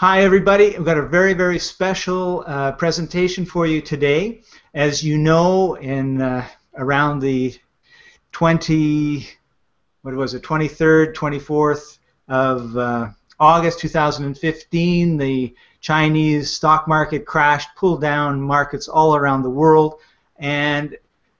Hi, everybody. We've got a very, very special uh, presentation for you today. As you know, in uh, around the 20, what was it, 23rd, 24th of uh, August 2015, the Chinese stock market crashed, pulled down markets all around the world, and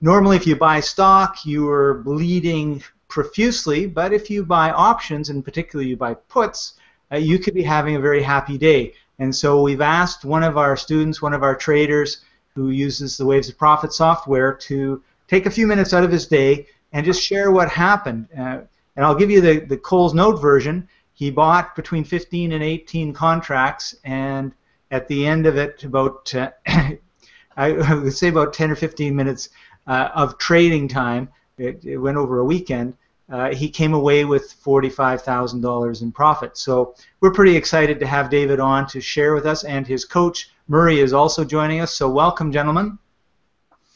normally if you buy stock, you are bleeding profusely, but if you buy options, and particularly you buy puts, uh, you could be having a very happy day. And so we've asked one of our students, one of our traders who uses the Waves of Profit software to take a few minutes out of his day and just share what happened. Uh, and I'll give you the, the Coles Note version. He bought between 15 and 18 contracts, and at the end of it, about uh, I would say about 10 or 15 minutes uh, of trading time. It, it, went over a weekend uh, he came away with $45,000 in profit. So we're pretty excited to have David on to share with us, and his coach Murray is also joining us. So welcome, gentlemen.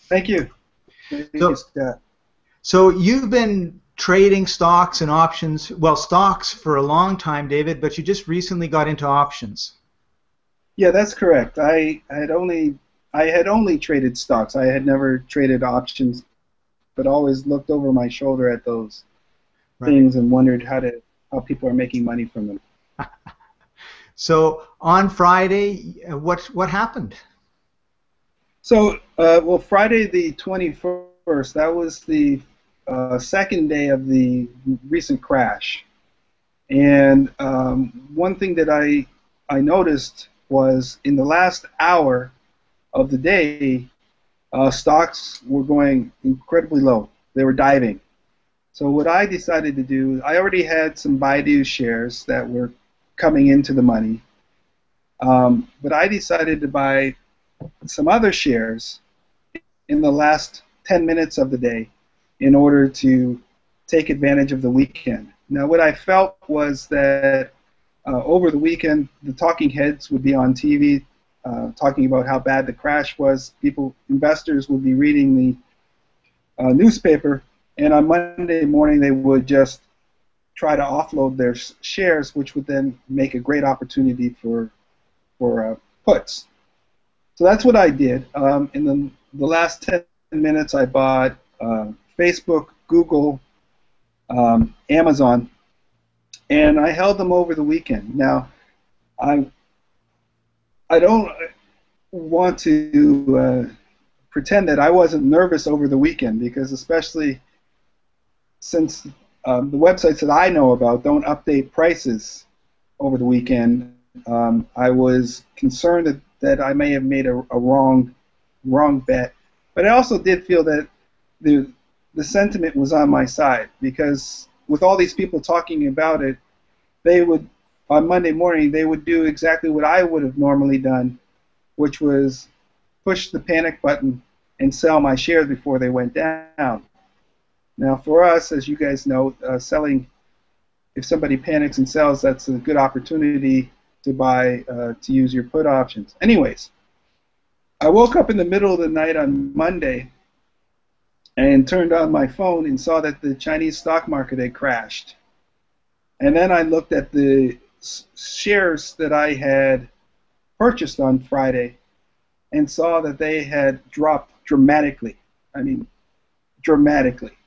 Thank you. So, so you've been trading stocks and options, well, stocks for a long time, David, but you just recently got into options. Yeah, that's correct. I had only I had only traded stocks. I had never traded options, but always looked over my shoulder at those right. things and wondered how to how people are making money from them. so on Friday, what what happened? So uh, well, Friday the twenty first. That was the uh, second day of the recent crash, and um, one thing that I I noticed was in the last hour of the day, uh, stocks were going incredibly low. They were diving. So what I decided to do, I already had some Baidu shares that were coming into the money, um, but I decided to buy some other shares in the last 10 minutes of the day in order to take advantage of the weekend. Now, what I felt was that uh, over the weekend, the talking heads would be on TV uh, talking about how bad the crash was. People, investors, would be reading the uh, newspaper and on Monday morning they would just try to offload their shares, which would then make a great opportunity for for uh, puts. So that's what I did. Um, in the, the last 10 minutes, I bought uh, Facebook, Google, um, Amazon, and I held them over the weekend. Now, I I don't want to uh, pretend that I wasn't nervous over the weekend because especially since um, the websites that I know about don't update prices over the weekend, um, I was concerned that, that I may have made a, a, wrong wrong bet. But I also did feel that the the sentiment was on my side because with all these people talking about it, they would on Monday morning they would do exactly what I would have normally done, which was push the panic button and sell my shares before they went down. Now, for us, as you guys know, uh, selling, if somebody panics and sells, that's a good opportunity to buy, uh, to use your put options. Anyways, I woke up in the middle of the night on Monday and turned on my phone and saw that the Chinese stock market had crashed. And then I looked at the shares that I had purchased on Friday and saw that they had dropped dramatically. I mean, dramatically.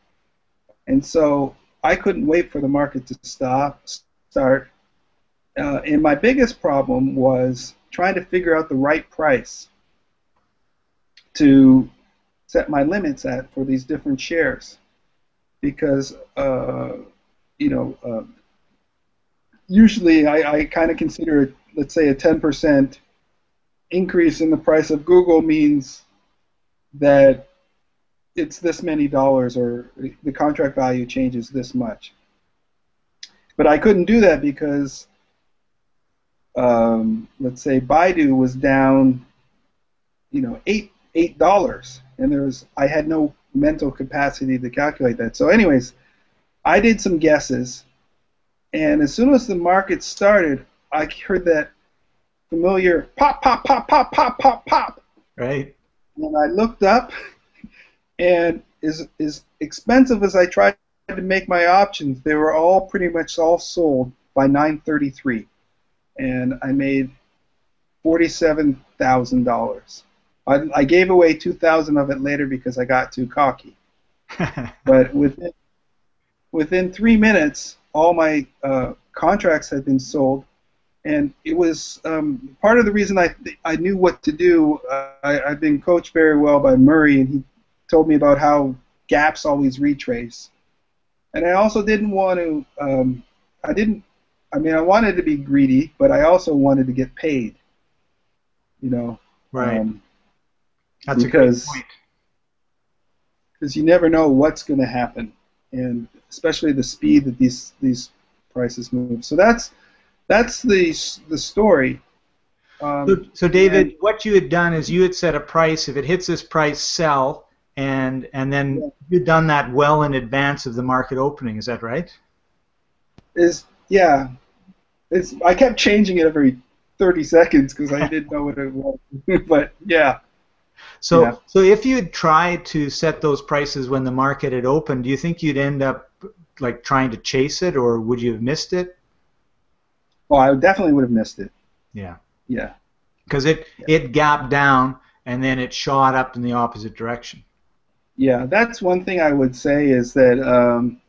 And so I couldn't wait for the market to stop, start. Uh, and my biggest problem was trying to figure out the right price to set my limits at for these different shares. Because, uh, you know, uh, usually I, I kind of consider, let's say, a 10% increase in the price of Google means that it's this many dollars or the contract value changes this much. But I couldn't do that because, um, let's say Baidu was down, you know, eight eight dollars, and there was I had no mental capacity to calculate that. So, anyways, I did some guesses, and as soon as the market started, I heard that familiar pop, pop, pop, pop, pop, pop, pop. Right. And I looked up and as, as expensive as I tried to make my options, they were all pretty much all sold by 933. and I made forty-seven thousand dollars. I, I gave away two thousand of it later because I got too cocky. but within within three minutes, all my uh, contracts had been sold, and it was um, part of the reason I I knew what to do. Uh, I, I've been coached very well by Murray, and he told me about how gaps always retrace. And I also didn't want to. Um, I didn't. I mean, I wanted to be greedy, but I also wanted to get paid. You know. Right. Um, That's because, a good point. Because you never know what's going to happen, and especially the speed that these these prices move. So that's that's the the story. Um, so, so, David, what you had done is you had set a price. If it hits this price, sell, and and then yeah. you'd done that well in advance of the market opening. Is that right? Is yeah. It's I kept changing it every 30 seconds because I didn't know what it was. but yeah. So yeah. so if you'd tried to set those prices when the market had opened, do you think you'd end up like trying to chase it, or would you have missed it? Well, I definitely would have missed it. Yeah. Yeah. Because it yeah. it gapped down and then it shot up in the opposite direction. Yeah, that's one thing I would say is that um,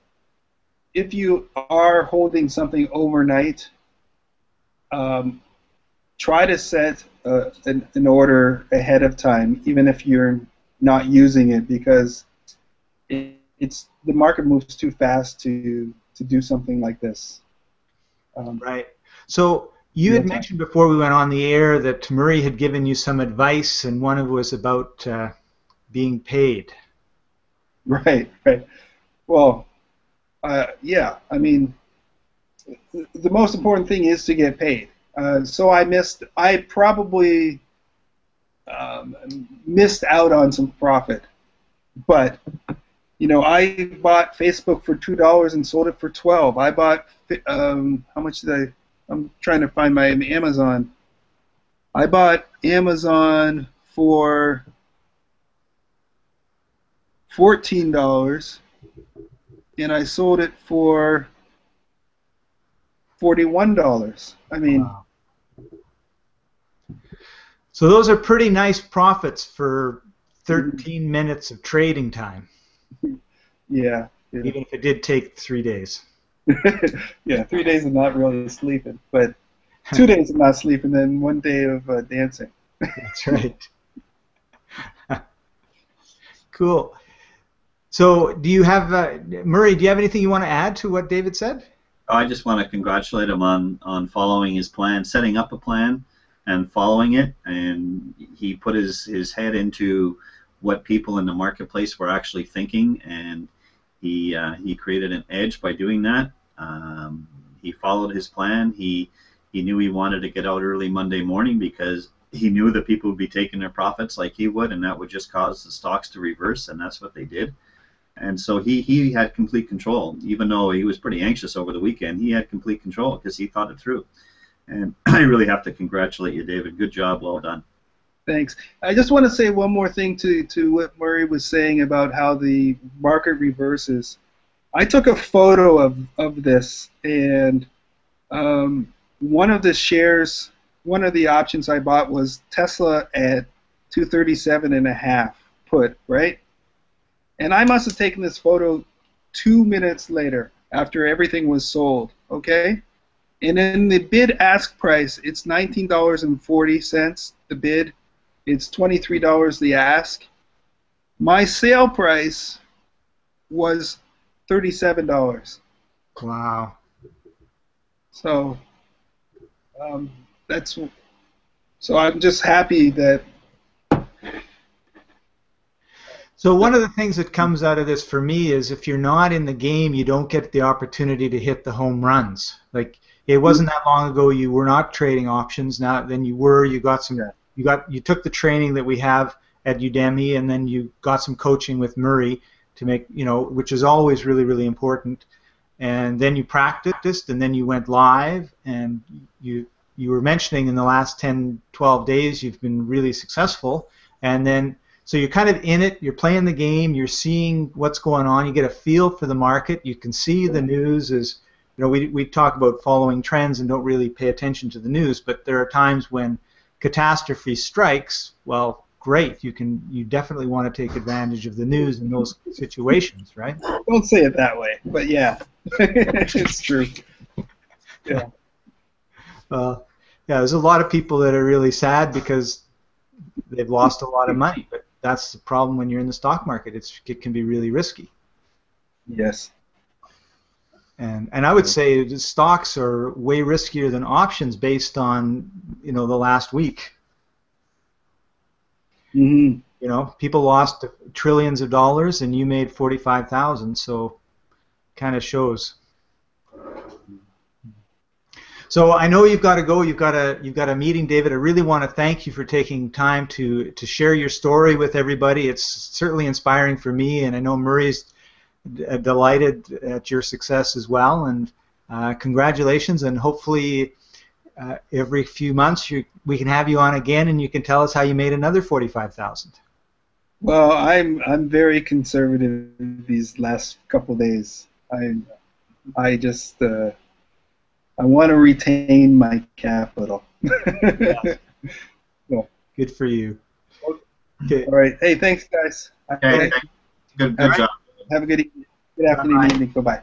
if you are holding something overnight, um, try to set uh, an, an, order ahead of time, even if you're not using it, because it, it's the market moves too fast to to do something like this. Um, right. So you had mentioned before we went on the air that Murray had given you some advice, and one of it was about uh, being paid. Right. Right. Well, uh, yeah. I mean, the most important thing is to get paid. Uh, so I missed. I probably um, missed out on some profit, but you know, I bought Facebook for two dollars and sold it for twelve. I bought um, how much did I? I'm trying to find my Amazon. I bought Amazon for fourteen dollars, and I sold it for forty-one dollars. I mean. Wow. So those are pretty nice profits for 13 minutes of trading time. Yeah, yeah. Even if it did take three days. yeah, three days of not really sleeping, but two days of not sleeping, then one day of uh, dancing. That's right. cool. So, do you have uh, Murray? Do you have anything you want to add to what David said? I just want to congratulate him on on following his plan, setting up a plan, and following it. And he put his his head into what people in the marketplace were actually thinking, and he uh, he created an edge by doing that. Um, he followed his plan. He he knew he wanted to get out early Monday morning because he knew that people would be taking their profits like he would, and that would just cause the stocks to reverse, and that's what they did. And so he, he had complete control, even though he was pretty anxious over the weekend. He had complete control because he thought it through. And I really have to congratulate you, David. Good job, well done. Thanks. I just want to say one more thing to, to what Murray was saying about how the market reverses. I took a photo of, of this, and um, one of the shares, one of the options I bought was Tesla at 237 and a half put, right? And I must have taken this photo two minutes later after everything was sold, okay? And in the bid ask price, it's $19.40, the bid. It's $23 the ask. My sale price was $37. Wow. So um, that's so I'm just happy that So one of the things that comes out of this for me is if you're not in the game, you don't get the opportunity to hit the home runs. Like it wasn't that long ago you were not trading options. Now then you were. You got some. You got. You took the training that we have at Udemy, and then you got some coaching with Murray to make you know, which is always really really important. And then you practiced, and then you went live, and you you were mentioning in the last 10, 12 days you've been really successful, and then so you're kind of in it, you're playing the game, you're seeing what's going on, you get a feel for the market, you can see the news is you know, we, we talk about following trends and don't really pay attention to the news, but there are times when catastrophe strikes. Well, great, you can you definitely want to take advantage of the news in those situations, right? Don't say it that way, but yeah, it's true. Yeah. Uh, yeah, there's a lot of people that are really sad because they've lost a lot of money, but that's the problem when you're in the stock market. It's it can be really risky. Yes. And and I would say the stocks are way riskier than options based on you know the last week. hmm You know, people lost trillions of dollars, and you made forty-five thousand. So, kind of shows. So I know you've got to go. You've got a you've got a meeting, David. I really want to thank you for taking time to to share your story with everybody. It's certainly inspiring for me, and I know Murray's uh, delighted at your success as well. And uh, congratulations, and hopefully. Uh, every few months, you, we can have you on again, and you can tell us how you made another forty-five thousand. Well, I'm I'm very conservative these last couple days. I I just uh, I want to retain my capital. Good for you. Okay. All right. Hey, thanks, guys. Okay, thanks. good, good All right. job. Have a good evening. Good afternoon, Bye-bye. evening. Bye bye.